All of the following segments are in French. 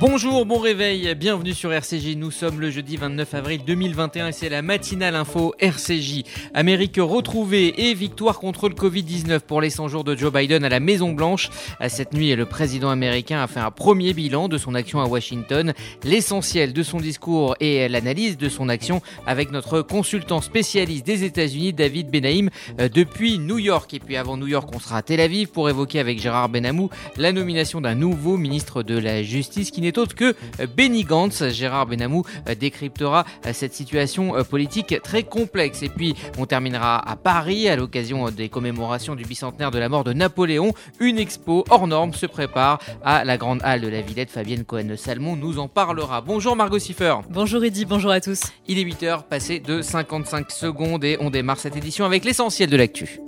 Bonjour, bon réveil, bienvenue sur RCJ. Nous sommes le jeudi 29 avril 2021 et c'est la matinale info RCJ. Amérique retrouvée et victoire contre le Covid-19 pour les 100 jours de Joe Biden à la Maison Blanche. Cette nuit, le président américain a fait un premier bilan de son action à Washington. L'essentiel de son discours et l'analyse de son action avec notre consultant spécialiste des États-Unis, David Benaïm, euh, depuis New York. Et puis avant New York, on sera à Tel Aviv pour évoquer avec Gérard Benamou la nomination d'un nouveau ministre de la Justice qui n'est autre que euh, Benny Gantz. Gérard Benamou euh, décryptera euh, cette situation politique très complexe. Et puis, on terminera à Paris à l'occasion des commémorations du bicentenaire de la mort de Napoléon. Une expo hors norme se prépare à la grande halle de la Villette. Fabienne Cohen-Salmon nous en parlera. Bonjour Margot Siffer. Bonjour Eddy, bonjour à tous. Il est 8h, passé de 55 secondes et on démarre cette édition avec l'essentiel de l'actu.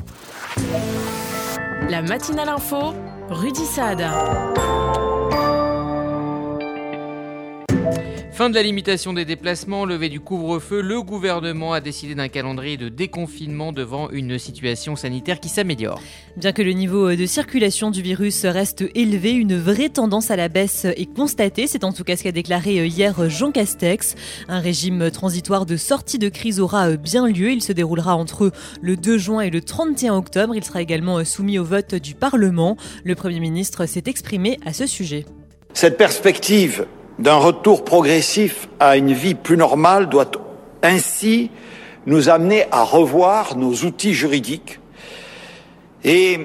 La matinale info, Rudy Saad. Fin de la limitation des déplacements, levée du couvre-feu, le gouvernement a décidé d'un calendrier de déconfinement devant une situation sanitaire qui s'améliore. Bien que le niveau de circulation du virus reste élevé, une vraie tendance à la baisse est constatée. C'est en tout cas ce qu'a déclaré hier Jean Castex. Un régime transitoire de sortie de crise aura bien lieu. Il se déroulera entre le 2 juin et le 31 octobre. Il sera également soumis au vote du Parlement. Le Premier ministre s'est exprimé à ce sujet. Cette perspective d'un retour progressif à une vie plus normale doit ainsi nous amener à revoir nos outils juridiques et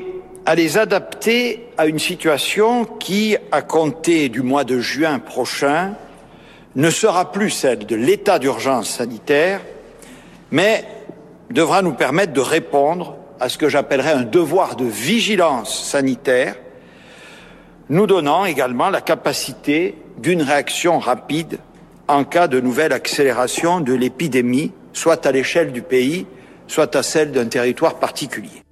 à les adapter à une situation qui, à compter du mois de juin prochain, ne sera plus celle de l'état d'urgence sanitaire, mais devra nous permettre de répondre à ce que j'appellerais un devoir de vigilance sanitaire, nous donnant également la capacité d'une réaction rapide en cas de nouvelle accélération de l'épidémie, soit à l'échelle du pays, soit à celle d'un territoire particulier.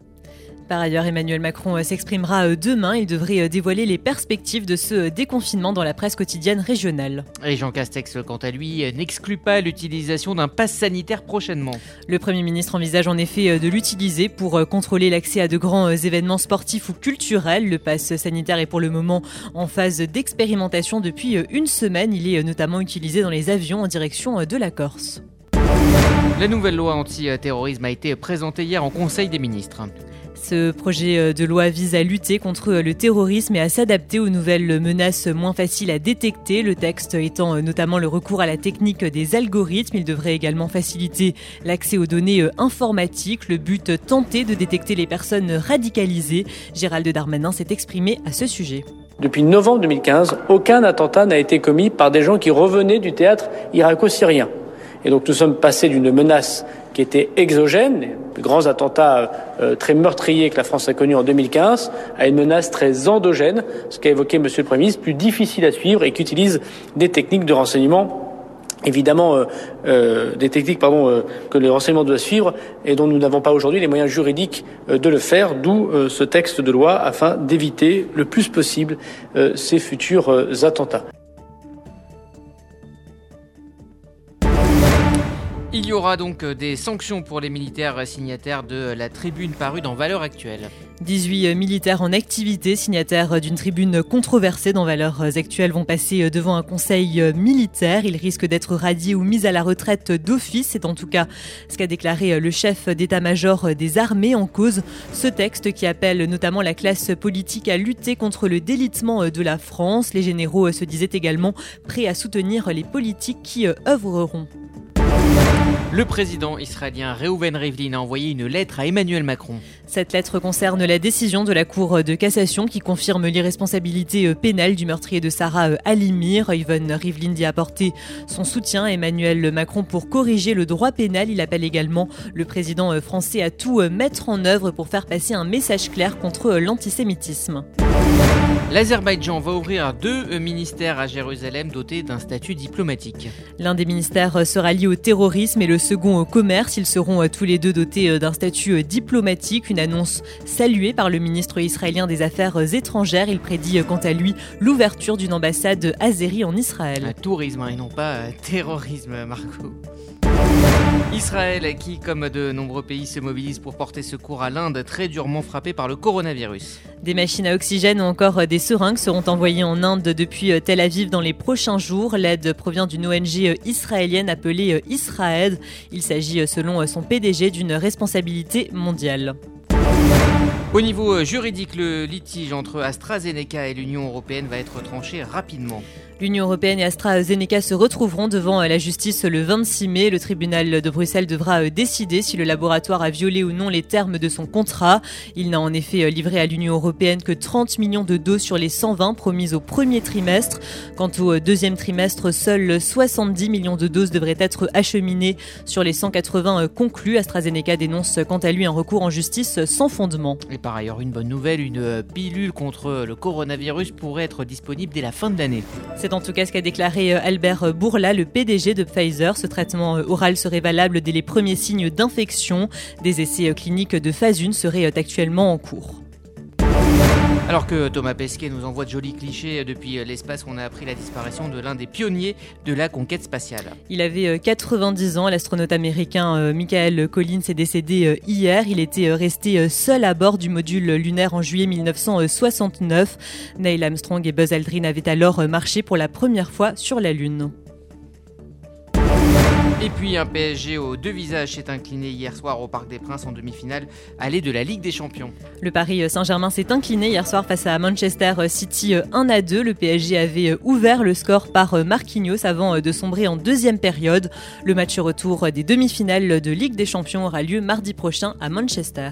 Par ailleurs, Emmanuel Macron euh, s'exprimera euh, demain. Il devrait euh, dévoiler les perspectives de ce déconfinement dans la presse quotidienne régionale. Et Jean Castex, quant à lui, n'exclut pas l'utilisation d'un pass sanitaire prochainement. Le Premier ministre envisage en effet de l'utiliser pour contrôler l'accès à de grands événements sportifs ou culturels. Le pass sanitaire est pour le moment en phase d'expérimentation depuis une semaine. Il est notamment utilisé dans les avions en direction de la Corse. La nouvelle loi anti-terrorisme a été présentée hier en Conseil des ministres. Ce projet euh, de loi vise à lutter contre euh, le terrorisme et à s'adapter aux nouvelles menaces moins faciles à détecter. Le texte étant euh, notamment le recours à la technique des algorithmes. Il devrait également faciliter l'accès aux données informatiques. Le but tenter de détecter les personnes radicalisées. Gérald Darmanin s'est exprimé à ce sujet. Depuis novembre 2015, aucun attentat n'a été commis par des gens qui revenaient du théâtre irako-syrien. Et donc nous sommes passés d'une menace qui était exogène, les grands attentats euh, très meurtriers que la France a connus en 2015, à une menace très endogène, ce qu'a évoqué Monsieur le Premier ministre, plus difficile à suivre et qui utilise des techniques de renseignement évidemment euh, euh, des techniques que le renseignement doit suivre et dont nous n'avons pas aujourd'hui les moyens juridiques de le faire, d'où ce texte de loi afin d'éviter le plus possible ces futurs attentats. Il y aura donc euh, des sanctions pour les militaires signataires de la tribune parue dans Valeurs Actuelles. 18 militaires en activité, signataires d'une tribune controversée dans Valeurs Actuelles, vont passer devant un conseil militaire. Ils risquent d'être radiés ou mis à la retraite d'office. C'est en tout cas ce qu'a déclaré le chef d'état-major des armées en cause. Ce texte qui appelle notamment la classe politique à lutter contre le délitement de la France. Les généraux se disaient également prêts à soutenir les politiques qui œuvreront. Le président israélien Reuven Rivlin a envoyé une lettre à Emmanuel Macron. Cette lettre concerne la décision de la Cour de cassation qui confirme l'irresponsabilité euh, pénale du meurtrier de Sarah euh, Alimir. Reuven Rivlin dit apporter son soutien à Emmanuel Macron pour corriger le droit pénal. Il appelle également le président euh, français à tout mettre en œuvre pour faire passer un message clair contre l'antisémitisme. L'Azerbaïdjan va ouvrir deux ministères à Jérusalem dotés d'un statut diplomatique. L'un des ministères sera lié au terrorisme et le second au commerce. Ils seront tous les deux dotés d'un statut diplomatique, une annonce saluée par le ministre israélien des Affaires étrangères. Il prédit quant à lui l'ouverture d'une ambassade azérie en Israël. Un tourisme hein, et non pas terrorisme, Marco. Israël, qui, comme de nombreux pays, se mobilise pour porter secours à l'Inde, très durement frappée par le coronavirus. Des machines à oxygène ou encore des seringues seront envoyées en Inde depuis Tel Aviv dans les prochains jours. L'aide provient d'une ONG israélienne appelée Israël. Il s'agit, selon son PDG, d'une responsabilité mondiale. Au niveau juridique, le litige entre AstraZeneca et l'Union européenne va être tranché rapidement. L'Union européenne et AstraZeneca se retrouveront devant la justice le 26 mai. Le tribunal de Bruxelles devra euh, décider si le laboratoire a violé ou non les termes de son contrat. Il n'a en effet euh, livré à l'Union européenne que 30 millions de doses sur les 120 promises au premier trimestre. Quant au euh, deuxième trimestre, seuls 70 millions de doses devraient être acheminées sur les 180 conclus. AstraZeneca dénonce quant à lui un recours en justice sans fondement. Et par ailleurs, une bonne nouvelle, une pilule contre le coronavirus pourrait être disponible dès la fin de l'année. C'est en tout cas ce qu'a déclaré euh, Albert Bourla, le PDG de Pfizer. Ce traitement euh, oral serait valable dès les premiers signes d'infection. Des essais euh, cliniques de phase 1 seraient actuellement en cours. Alors que Thomas Pesquet nous envoie de jolis clichés depuis l'espace, on a appris la disparition de l'un des pionniers de la conquête spatiale. Il avait 90 ans, l'astronaute américain Michael Collins est décédé hier. Il était resté seul à bord du module lunaire en juillet 1969. Neil Armstrong et Buzz Aldrin avaient alors marché pour la première fois sur la Lune. Et puis un PSG aux deux visages s'est incliné hier soir au Parc des Princes en demi-finale, allée de la Ligue des Champions. Le Paris Saint-Germain s'est incliné hier soir face à Manchester City 1 à 2. Le PSG avait ouvert le score par Marquinhos avant de sombrer en deuxième période. Le match retour des demi-finales de Ligue des Champions aura lieu mardi prochain à Manchester.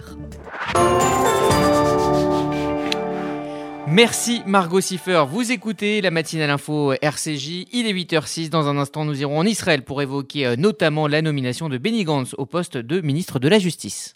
Merci Margot Siffer. Vous écoutez la matinale info RCJ. Il est 8h06. Dans un instant, nous irons en Israël pour évoquer euh, notamment la nomination de Benny Gantz au poste de ministre de la Justice.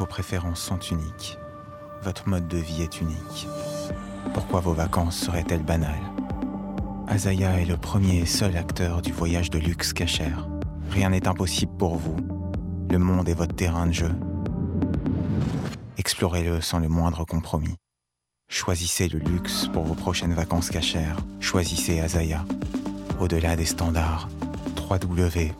Vos préférences sont uniques. Votre mode de vie est unique. Pourquoi vos vacances seraient-elles banales? Azaya est le premier et seul acteur du voyage de luxe cachère. Rien n'est impossible pour vous. Le monde est votre terrain de jeu. Explorez-le sans le moindre compromis. Choisissez le luxe pour vos prochaines vacances cachères. Choisissez Azaya. Au-delà des standards, www.azaya.co.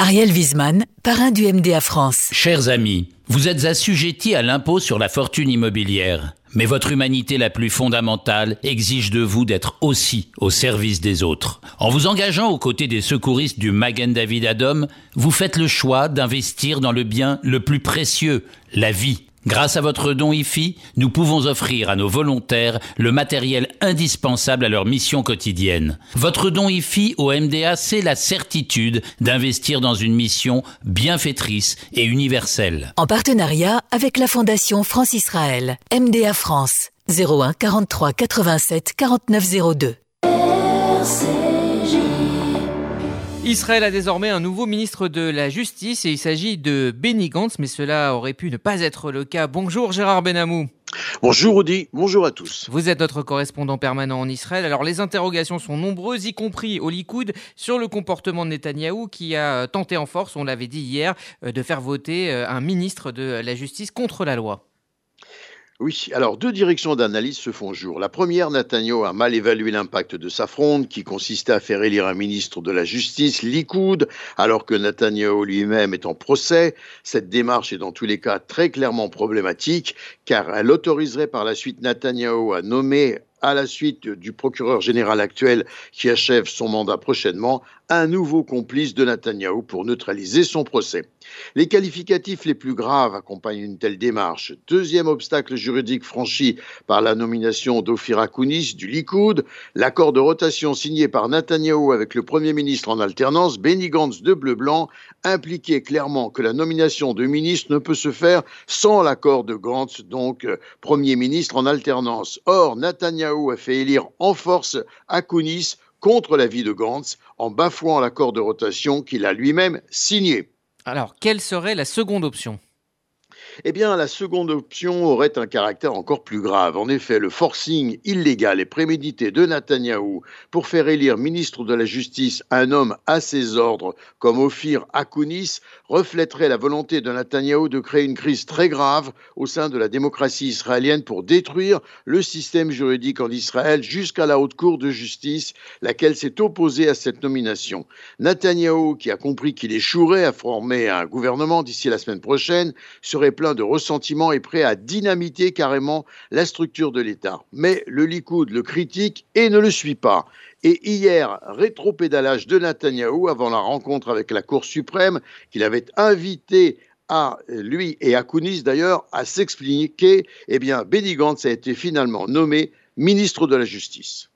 Ariel Wiesman, parrain du MDA France. Chers amis, vous êtes assujettis à l'impôt sur la fortune immobilière. Mais votre humanité la plus fondamentale exige de vous d'être aussi au service des autres. En vous engageant aux côtés des secouristes du Magen David Adom, vous faites le choix d'investir dans le bien le plus précieux, la vie. Grâce à votre don IFI, nous pouvons offrir à nos volontaires le matériel indispensable à leur mission quotidienne. Votre don IFI au MDA, c'est la certitude d'investir dans une mission bienfaitrice et universelle. En partenariat avec la Fondation France-Israël, MDA France, 01 43 87 49 02. Israël a désormais un nouveau ministre de la Justice et il s'agit de Benny Gantz, mais cela aurait pu ne pas être le cas. Bonjour Gérard Benamou. Bonjour Audi, bonjour à tous. Vous êtes notre correspondant permanent en Israël. Alors les interrogations sont nombreuses, y compris au Likoud, sur le comportement de Netanyahou qui a tenté en force, on l'avait dit hier, euh, de faire voter euh, un ministre de la Justice contre la loi. Oui, alors deux directions d'analyse se font jour. La première, Netanyahu a mal évalué l'impact de sa fronde, qui consistait à faire élire un ministre de la Justice, Likoud, alors que Netanyahu lui-même est en procès. Cette démarche est dans tous les cas très clairement problématique, car elle autoriserait par la suite Netanyahu à nommer à la suite du procureur général actuel qui achève son mandat prochainement, un nouveau complice de Netanyahou pour neutraliser son procès. Les qualificatifs les plus graves accompagnent une telle démarche. Deuxième obstacle juridique franchi par la nomination d'Ofira Kounis du Likoud, l'accord de rotation signé par Netanyahou avec le Premier ministre en alternance, Benny Gantz de Bleu-Blanc, impliquait clairement que la nomination de ministre ne peut se faire sans l'accord de Gantz, donc euh, Premier ministre en alternance. Or, Netanyahou a fait élire en force Kounis contre l'avis de Gantz en bafouant l'accord de rotation qu'il a lui-même signé. Alors, quelle serait la seconde option? Eh bien, la seconde option aurait un caractère encore plus grave. En effet, le forcing illégal et prémédité de Netanyahou pour faire élire ministre de la Justice un homme à ses ordres comme Ophir Akounis reflèterait la volonté de Netanyahou de créer une crise très grave au sein de la démocratie israélienne pour détruire le système juridique en Israël jusqu'à la haute cour de justice, laquelle s'est opposée à cette nomination. Netanyahou, qui a compris qu'il échouerait à former un gouvernement d'ici la semaine prochaine, serait plein de ressentiment et prêt à dynamiter carrément la structure de l'État. Mais le Likoud le critique et ne le suit pas. Et hier, rétropédalage de Netanyahou avant la rencontre avec la Cour suprême qu'il avait invité à lui et à Kounis d'ailleurs à s'expliquer, eh bien, Benny Gantz a été finalement nommé ministre de la Justice.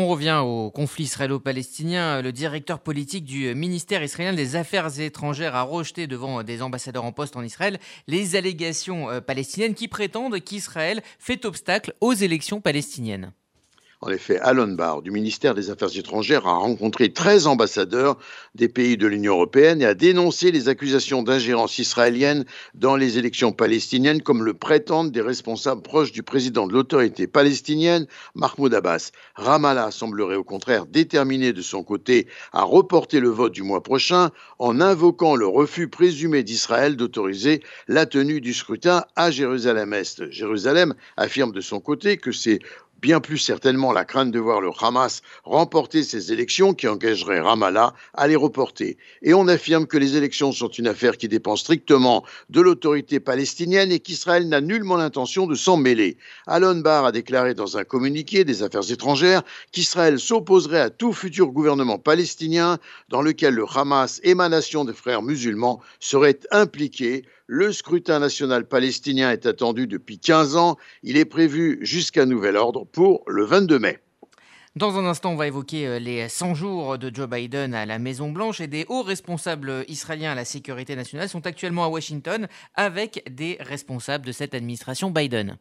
On revient au conflit israélo-palestinien. Le directeur politique du ministère israélien des Affaires étrangères a rejeté devant des ambassadeurs en poste en Israël les allégations euh, palestiniennes qui prétendent qu'Israël fait obstacle aux élections palestiniennes. En effet, Alon Barr du ministère des Affaires étrangères a rencontré 13 ambassadeurs des pays de l'Union européenne et a dénoncé les accusations d'ingérence israélienne dans les élections palestiniennes comme le prétendent des responsables proches du président de l'autorité palestinienne, Mahmoud Abbas. Ramallah semblerait au contraire déterminé de son côté à reporter le vote du mois prochain en invoquant le refus présumé d'Israël d'autoriser la tenue du scrutin à Jérusalem-Est. Jérusalem affirme de son côté que c'est bien plus certainement la crainte de voir le Hamas remporter ces élections qui engageraient Ramallah à les reporter. Et on affirme que les élections sont une affaire qui dépend strictement de l'autorité palestinienne et qu'Israël n'a nullement l'intention de s'en mêler. Alon Barr a déclaré dans un communiqué des Affaires étrangères qu'Israël s'opposerait à tout futur gouvernement palestinien dans lequel le Hamas, émanation des frères musulmans, serait impliqué le scrutin national palestinien est attendu depuis 15 ans. Il est prévu jusqu'à nouvel ordre pour le 22 mai. Dans un instant, on va évoquer euh, les 100 jours de Joe Biden à la Maison-Blanche et des hauts responsables israéliens à la sécurité nationale sont actuellement à Washington avec des responsables de cette administration Biden.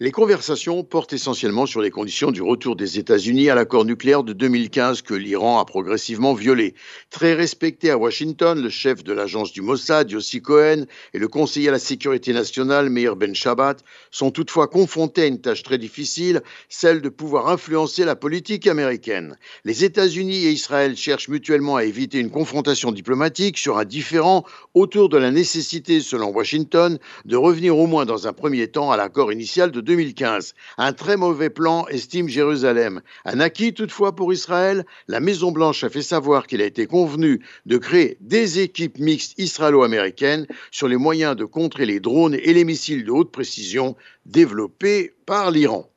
Les conversations portent essentiellement sur les conditions du retour des États-Unis à l'accord nucléaire de 2015 que l'Iran a progressivement violé. Très respecté à Washington, le chef de l'agence du Mossad, Yossi Cohen, et le conseiller à la sécurité nationale, Meir Ben Shabbat, sont toutefois confrontés à une tâche très difficile, celle de pouvoir influencer la politique américaine. Les États-Unis et Israël cherchent mutuellement à éviter une confrontation diplomatique sur un différent autour de la nécessité, selon Washington, de revenir au moins dans un premier temps à l'accord initial de 2015. Un très mauvais plan, estime Jérusalem. Un acquis toutefois pour Israël, la Maison-Blanche a fait savoir qu'il a été convenu de créer des équipes mixtes israélo-américaines sur les moyens de contrer les drones et les missiles de haute précision développés par l'Iran.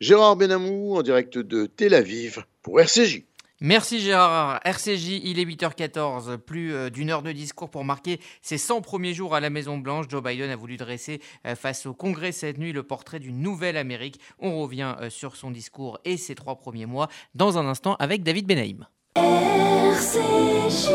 Gérard Benamou en direct de Tel Aviv pour RCJ. Merci Gérard. RCJ, il est 8h14, plus euh, d'une heure de discours pour marquer ses 100 premiers jours à la Maison-Blanche. Joe Biden a voulu dresser euh, face au Congrès cette nuit le portrait d'une nouvelle Amérique. On revient euh, sur son discours et ses trois premiers mois dans un instant avec David Benaïm. RCJ.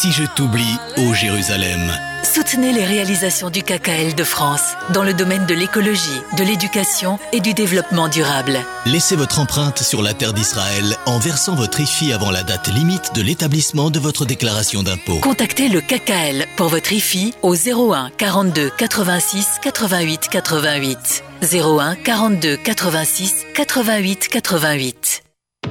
Si je t'oublie, ô Jérusalem Soutenez les réalisations du KKL de France dans le domaine de l'écologie, de l'éducation et du développement durable. Laissez votre empreinte sur la terre d'Israël en versant votre IFI avant la date limite de l'établissement de votre déclaration d'impôt. Contactez le KKL pour votre IFI au 01 42 86 88 88. 01 42 86 88 88.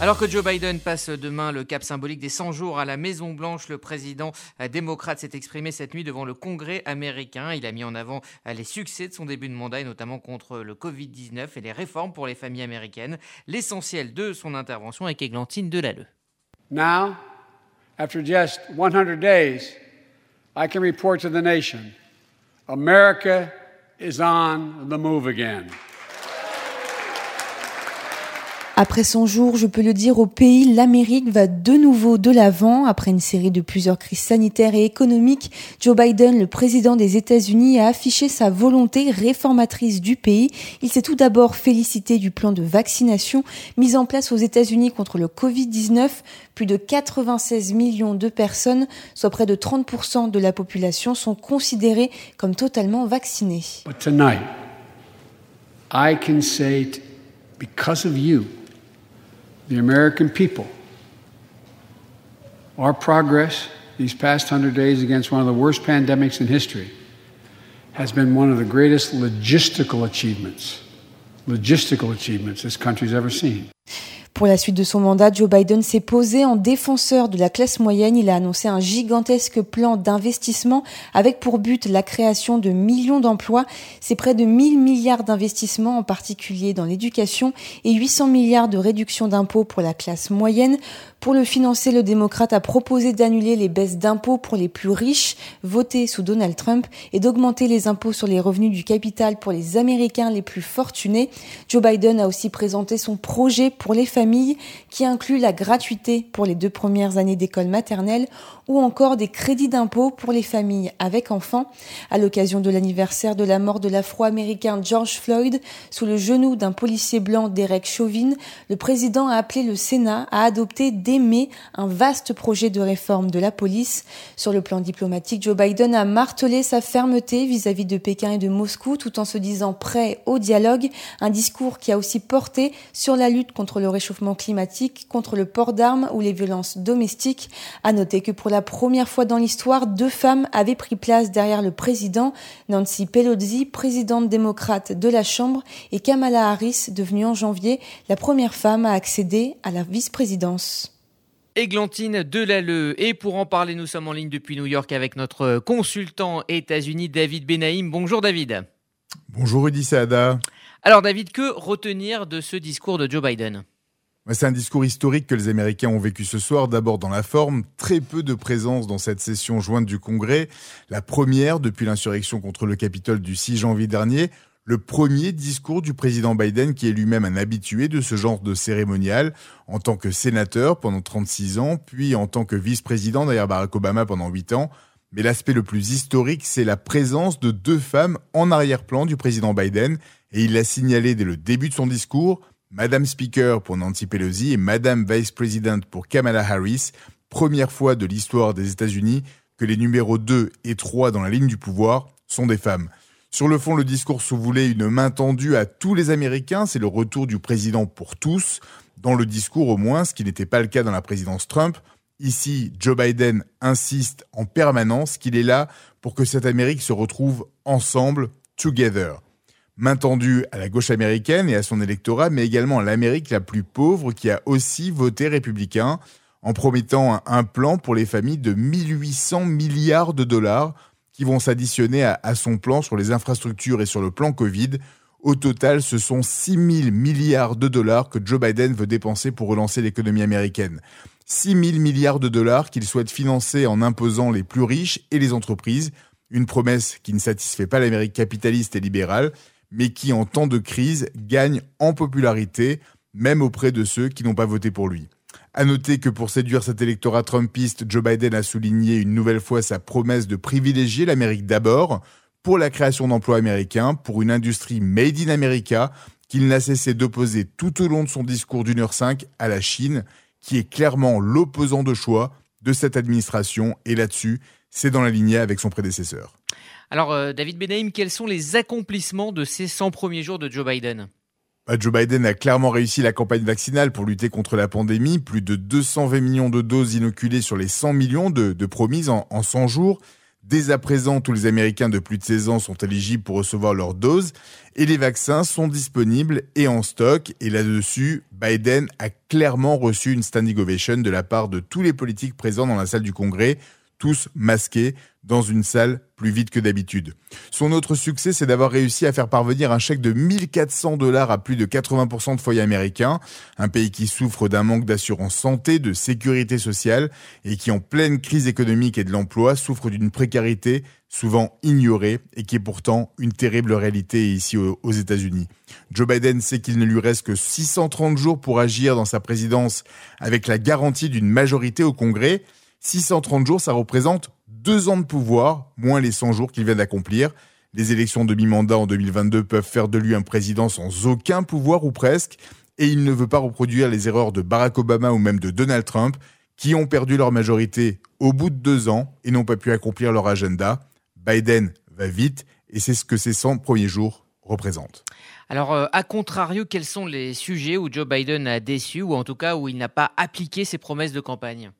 alors que Joe Biden passe demain le cap symbolique des 100 jours à la Maison-Blanche, le président démocrate s'est exprimé cette nuit devant le Congrès américain. Il a mis en avant les succès de son début de mandat, et notamment contre le Covid-19 et les réformes pour les familles américaines. L'essentiel de son intervention avec Églantine Delalleux. Now, after just 100 days, I can report to the nation America is on the move again. Après 100 jours, je peux le dire au pays, l'Amérique va de nouveau de l'avant. Après une série de plusieurs crises sanitaires et économiques, Joe Biden, le président des États-Unis, a affiché sa volonté réformatrice du pays. Il s'est tout d'abord félicité du plan de vaccination mis en place aux États-Unis contre le Covid-19. Plus de 96 millions de personnes, soit près de 30% de la population, sont considérées comme totalement vaccinées. The American people. Our progress these past 100 days against one of the worst pandemics in history has been one of the greatest logistical achievements, logistical achievements this country's ever seen. Pour la suite de son mandat, Joe Biden s'est posé en défenseur de la classe moyenne. Il a annoncé un gigantesque plan d'investissement avec pour but la création de millions d'emplois. C'est près de 1000 milliards d'investissements, en particulier dans l'éducation, et 800 milliards de réduction d'impôts pour la classe moyenne. Pour le financer, le démocrate a proposé d'annuler les baisses d'impôts pour les plus riches votées sous Donald Trump et d'augmenter les impôts sur les revenus du capital pour les Américains les plus fortunés. Joe Biden a aussi présenté son projet pour les familles qui inclut la gratuité pour les deux premières années d'école maternelle ou encore des crédits d'impôt pour les familles avec enfants. À l'occasion de l'anniversaire de la mort de l'afro-américain George Floyd sous le genou d'un policier blanc Derek Chauvin, le président a appelé le Sénat à adopter dès mai un vaste projet de réforme de la police. Sur le plan diplomatique, Joe Biden a martelé sa fermeté vis-à-vis de Pékin et de Moscou tout en se disant prêt au dialogue, un discours qui a aussi porté sur la lutte contre le réchauffement climatique, contre le port d'armes ou les violences domestiques. À noter que pour la première fois dans l'histoire, deux femmes avaient pris place derrière le président, Nancy Pelosi, présidente démocrate de la Chambre, et Kamala Harris, devenue en janvier la première femme à accéder à la vice-présidence. Églantine Delalleux. Et pour en parler, nous sommes en ligne depuis New York avec notre consultant États-Unis, David Benaïm. Bonjour David. Bonjour Rudy Saada. Alors David, que retenir de ce discours de Joe Biden? C'est un discours historique que les Américains ont vécu ce soir, d'abord dans la forme, très peu de présence dans cette session jointe du Congrès, la première depuis l'insurrection contre le Capitole du 6 janvier dernier, le premier discours du président Biden qui est lui-même un habitué de ce genre de cérémonial, en tant que sénateur pendant 36 ans, puis en tant que vice-président derrière Barack Obama pendant 8 ans. Mais l'aspect le plus historique, c'est la présence de deux femmes en arrière-plan du président Biden, et il l'a signalé dès le début de son discours, Madame Speaker pour Nancy Pelosi et Madame Vice President pour Kamala Harris, première fois de l'histoire des États-Unis que les numéros 2 et 3 dans la ligne du pouvoir sont des femmes. Sur le fond, le discours se voulait une main tendue à tous les Américains, c'est le retour du président pour tous, dans le discours au moins, ce qui n'était pas le cas dans la présidence Trump. Ici, Joe Biden insiste en permanence qu'il est là pour que cette Amérique se retrouve ensemble, together main tendue à la gauche américaine et à son électorat, mais également à l'Amérique la plus pauvre qui a aussi voté républicain en promettant un plan pour les familles de 1800 milliards de dollars qui vont s'additionner à, son plan sur les infrastructures et sur le plan Covid. Au total, ce sont 6 000 milliards de dollars que Joe Biden veut dépenser pour relancer l'économie américaine. 6 000 milliards de dollars qu'il souhaite financer en imposant les plus riches et les entreprises. Une promesse qui ne satisfait pas l'Amérique capitaliste et libérale, mais qui, en temps de crise, gagne en popularité, même auprès de ceux qui n'ont pas voté pour lui. À noter que pour séduire cet électorat trumpiste, Joe Biden a souligné une nouvelle fois sa promesse de privilégier l'Amérique d'abord pour la création d'emplois américains, pour une industrie made in America qu'il n'a cessé d'opposer tout au long de son discours d'une heure cinq à la Chine, qui est clairement l'opposant de choix de cette administration. Et là-dessus, c'est dans la lignée avec son prédécesseur. Alors, euh, David Benaim, quels sont les accomplissements de ces 100 premiers jours de Joe Biden? Bah, Joe Biden a clairement réussi la campagne vaccinale pour lutter contre la pandémie. Plus de 220 millions de doses inoculées sur les 100 millions de, promises en, en 100 jours. Dès à présent, tous les Américains de plus de 16 ans sont éligibles pour recevoir leur dose et les vaccins sont disponibles et en stock. Et là-dessus, Biden a clairement reçu une standing ovation de la part de tous les politiques présents dans la salle du Congrès tous masqués dans une salle plus vide que d'habitude. Son autre succès, c'est d'avoir réussi à faire parvenir un chèque de 1400 dollars à plus de 80% de foyers américains, un pays qui souffre d'un manque d'assurance santé, de sécurité sociale et qui en pleine crise économique et de l'emploi souffre d'une précarité souvent ignorée et qui est pourtant une terrible réalité ici aux États-Unis. Joe Biden sait qu'il ne lui reste que 630 jours pour agir dans sa présidence avec la garantie d'une majorité au Congrès. 630 jours, ça représente deux ans de pouvoir, moins les 100 jours qu'il vient d'accomplir. Les élections de mi-mandat en 2022 peuvent faire de lui un président sans aucun pouvoir ou presque, et il ne veut pas reproduire les erreurs de Barack Obama ou même de Donald Trump, qui ont perdu leur majorité au bout de deux ans et n'ont pas pu accomplir leur agenda. Biden va vite, et c'est ce que ces 100 premiers jours représentent. Alors, euh, à contrario, quels sont les sujets où Joe Biden a déçu, ou en tout cas où il n'a pas appliqué ses promesses de campagne?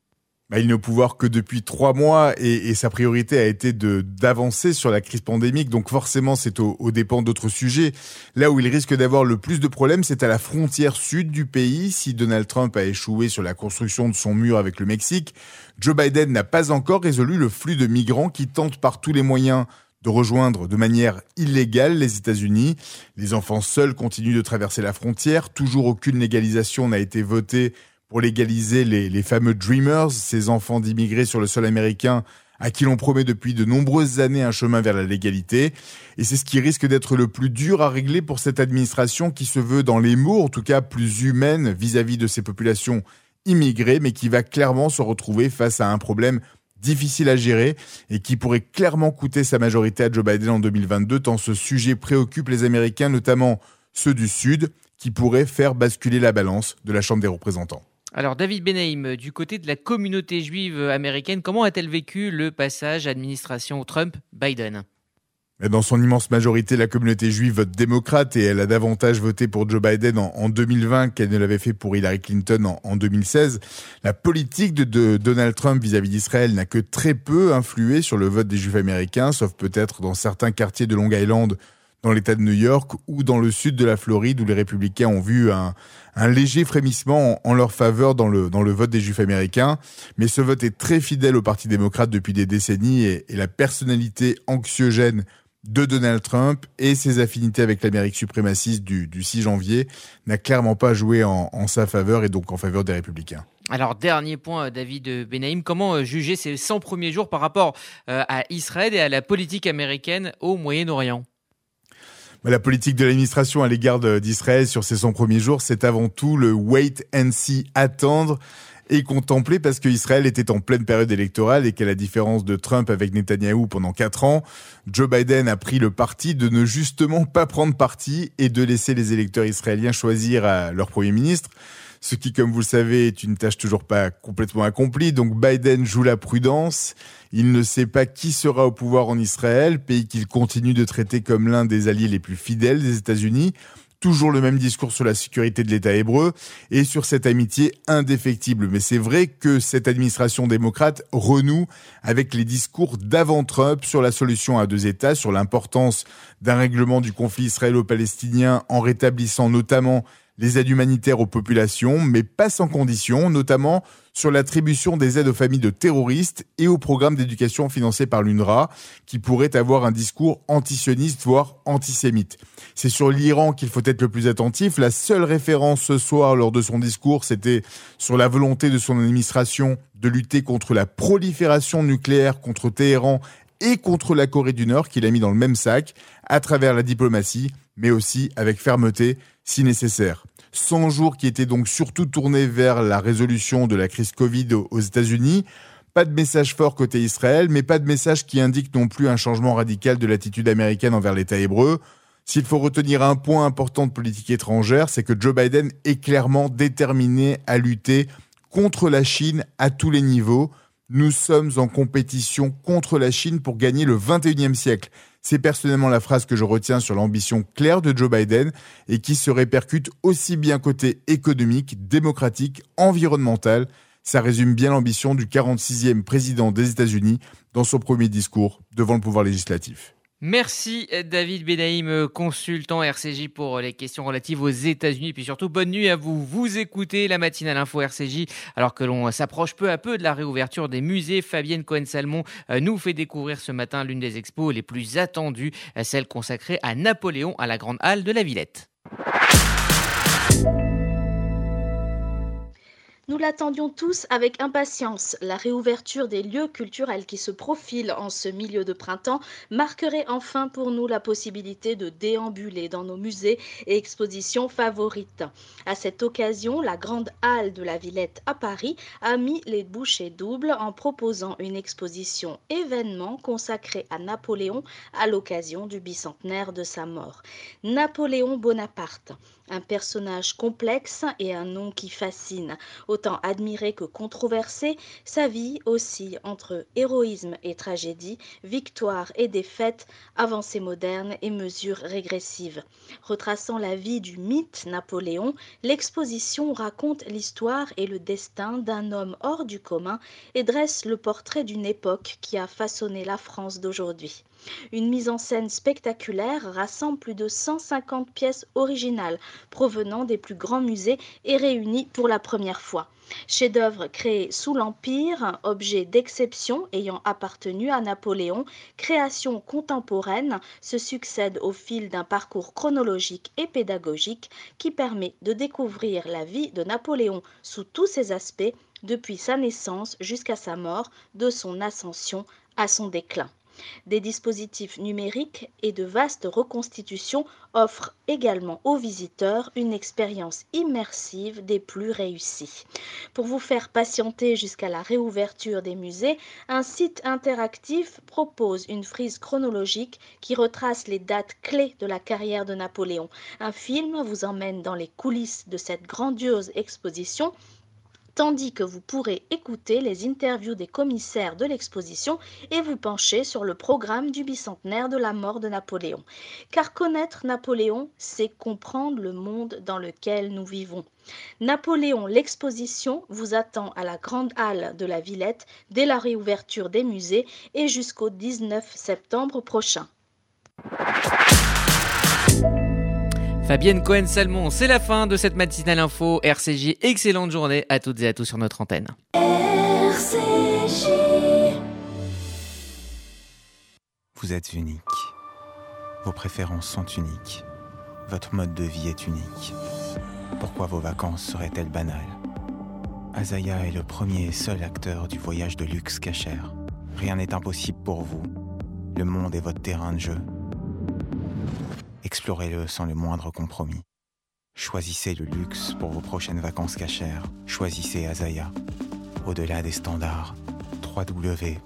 Bah, il n'est au pouvoir que depuis trois mois et, sa priorité a été d'avancer sur la crise pandémique. Donc forcément, c'est au, au dépend d'autres sujets. Là où il risque d'avoir le plus de problèmes, c'est à la frontière sud du pays. Si Donald Trump a échoué sur la construction de son mur avec le Mexique, Joe Biden n'a pas encore résolu le flux de migrants qui tentent par tous les moyens de rejoindre de manière illégale les États-Unis. Les enfants seuls continuent de traverser la frontière. Toujours aucune légalisation n'a été votée pour légaliser les, fameux Dreamers, ces enfants d'immigrés sur le sol américain à qui l'on promet depuis de nombreuses années un chemin vers la légalité. Et c'est ce qui risque d'être le plus dur à régler pour cette administration qui se veut, dans les mots en tout cas, plus humaine vis-à-vis de ces populations immigrées, mais qui va clairement se retrouver face à un problème difficile à gérer et qui pourrait clairement coûter sa majorité à Joe Biden en 2022, tant ce sujet préoccupe les Américains, notamment ceux du Sud, qui pourrait faire basculer la balance de la Chambre des représentants. Alors David Benaim, du côté de la communauté juive américaine, comment a-t-elle vécu le passage administration Trump-Biden? Dans son immense majorité, la communauté juive vote démocrate et elle a davantage voté pour Joe Biden en, 2020 qu'elle ne l'avait fait pour Hillary Clinton en, 2016. La politique de, Donald Trump vis-à-vis d'Israël n'a que très peu influé sur le vote des juifs américains, sauf peut-être dans certains quartiers de Long Island dans l'État de New York ou dans le sud de la Floride où les républicains ont vu un, léger frémissement en, leur faveur dans le, dans le vote des juifs américains. Mais ce vote est très fidèle au Parti démocrate depuis des décennies et, la personnalité anxiogène de Donald Trump et ses affinités avec l'Amérique suprémaciste du, 6 janvier n'a clairement pas joué en, sa faveur et donc en faveur des républicains. Alors, dernier point, David Benaim, comment euh, juger ces 100 premiers jours par rapport euh, à Israël et à la politique américaine au Moyen-Orient? La politique de l'administration à l'égard d'Israël sur ces 100 premiers jours, c'est avant tout le wait and see, attendre et contempler parce qu'Israël était en pleine période électorale et qu'à la différence de Trump avec Netanyahou pendant quatre ans, Joe Biden a pris le parti de ne justement pas prendre parti et de laisser les électeurs israéliens choisir leur premier ministre ce qui, comme vous le savez, est une tâche toujours pas complètement accomplie. Donc Biden joue la prudence. Il ne sait pas qui sera au pouvoir en Israël, pays qu'il continue de traiter comme l'un des alliés les plus fidèles des États-Unis toujours le même discours sur la sécurité de l'État hébreu et sur cette amitié indéfectible. Mais c'est vrai que cette administration démocrate renoue avec les discours d'avant Trump sur la solution à deux États, sur l'importance d'un règlement du conflit israélo-palestinien en rétablissant notamment les aides humanitaires aux populations, mais pas sans conditions, notamment sur l'attribution des aides aux familles de terroristes et au programme d'éducation financé par l'UNRWA, qui pourrait avoir un discours antisioniste, voire antisémite. C'est sur l'Iran qu'il faut être le plus attentif. La seule référence ce soir lors de son discours, c'était sur la volonté de son administration de lutter contre la prolifération nucléaire contre Téhéran et contre la Corée du Nord qu'il a mis dans le même sac, à travers la diplomatie, mais aussi avec fermeté si nécessaire. 100 jours qui étaient donc surtout tournés vers la résolution de la crise Covid aux États-Unis. Pas de message fort côté Israël, mais pas de message qui indique non plus un changement radical de l'attitude américaine envers l'État hébreu. S'il faut retenir un point important de politique étrangère, c'est que Joe Biden est clairement déterminé à lutter contre la Chine à tous les niveaux. Nous sommes en compétition contre la Chine pour gagner le 21e siècle. C'est personnellement la phrase que je retiens sur l'ambition claire de Joe Biden et qui se répercute aussi bien côté économique, démocratique, environnemental. Ça résume bien l'ambition du 46e président des États-Unis dans son premier discours devant le pouvoir législatif. Merci David Benaïm, consultant RCJ pour les questions relatives aux États-Unis. Puis surtout, bonne nuit à vous. Vous écoutez la matinale info RCJ alors que l'on s'approche peu à peu de la réouverture des musées. Fabienne Cohen-Salmon euh, nous fait découvrir ce matin l'une des expos les plus attendues, euh, celle consacrée à Napoléon à la Grande Halle de la Villette. Nous l'attendions tous avec impatience. La réouverture des lieux culturels qui se profilent en ce milieu de printemps marquerait enfin pour nous la possibilité de déambuler dans nos musées et expositions favorites. À cette occasion, la Grande Halle de la Villette à Paris a mis les bouchées doubles en proposant une exposition événement consacrée à Napoléon à l'occasion du bicentenaire de sa mort. Napoléon Bonaparte, un personnage complexe et un nom qui fascine. Autant admiré que controversé, sa vie oscille entre héroïsme et tragédie, victoire et défaite, avancée moderne et mesures régressives. Retraçant la vie du mythe Napoléon, l'exposition raconte l'histoire et le destin d'un homme hors du commun et dresse le portrait d'une époque qui a façonné la France d'aujourd'hui. Une mise en scène spectaculaire rassemble plus de 150 pièces originales provenant des plus grands musées et réunies pour la première fois. Chef-d'œuvre créé sous l'Empire, objet d'exception ayant appartenu à Napoléon, création contemporaine se succède au fil d'un parcours chronologique et pédagogique qui permet de découvrir la vie de Napoléon sous tous ses aspects depuis sa naissance jusqu'à sa mort, de son ascension à son déclin. Des dispositifs numériques et de vastes reconstitutions offrent également aux visiteurs une expérience immersive des plus réussies. Pour vous faire patienter jusqu'à la réouverture des musées, un site interactif propose une frise chronologique qui retrace les dates clés de la carrière de Napoléon. Un film vous emmène dans les coulisses de cette grandiose exposition tandis que vous pourrez écouter les interviews des commissaires de l'exposition et vous pencher sur le programme du bicentenaire de la mort de Napoléon. Car connaître Napoléon, c'est comprendre le monde dans lequel nous vivons. Napoléon, l'exposition vous attend à la Grande Halle de la Villette dès la réouverture des musées et jusqu'au 19 septembre prochain. Fabienne Cohen-Salmon, c'est la fin de cette matinale info RCJ. Excellente journée à toutes et à tous sur notre antenne. RCJ. Vous êtes unique. Vos préférences sont uniques. Votre mode de vie est unique. Pourquoi vos vacances seraient-elles banales? Azaya est le premier et seul acteur du voyage de luxe cachère. Rien n'est impossible pour vous. Le monde est votre terrain de jeu. Explorez-le sans le moindre compromis. Choisissez le luxe pour vos prochaines vacances cachères. Choisissez Azaya. Au-delà des standards, www.azaya.co.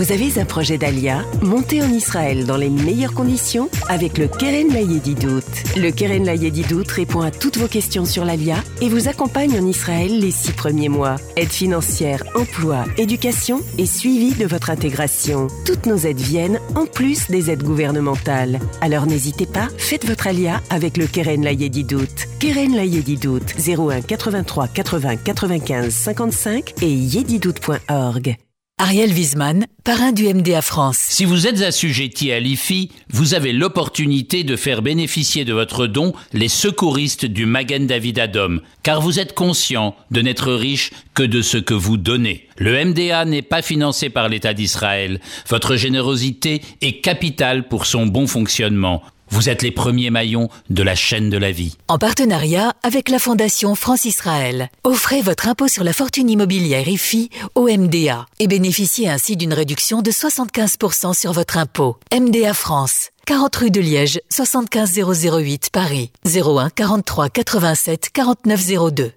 Vous avez un projet d'Alia Montez en Israël dans les meilleures conditions avec le Keren Layedidout. Le Keren Layedidout répond à toutes vos questions sur l'Alia et vous accompagne en Israël les six premiers mois. Aide financière, emploi, éducation et suivi de votre intégration. Toutes nos aides viennent en plus des aides gouvernementales. Alors n'hésitez pas, faites votre Alia avec le Keren Layedidout. Keren Layedidout 01 83 80 95 55 et yedidout.org. Ariel Wiesman, parrain du MDA France. Si vous êtes assujetti à l'IFI, vous avez l'opportunité de faire bénéficier de votre don les secouristes du Magen David Adom, car vous êtes conscient de n'être riche que de ce que vous donnez. Le MDA n'est pas financé par l'État d'Israël. Votre générosité est capitale pour son bon fonctionnement. Vous êtes les premiers maillons de la chaîne de la vie. En partenariat avec la Fondation France-Israël, offrez votre impôt sur la fortune immobilière IFI au MDA et bénéficiez ainsi d'une réduction de 75% sur votre impôt. MDA France, 40 rue de Liège, 75 008 Paris, 01 43 87 49 02.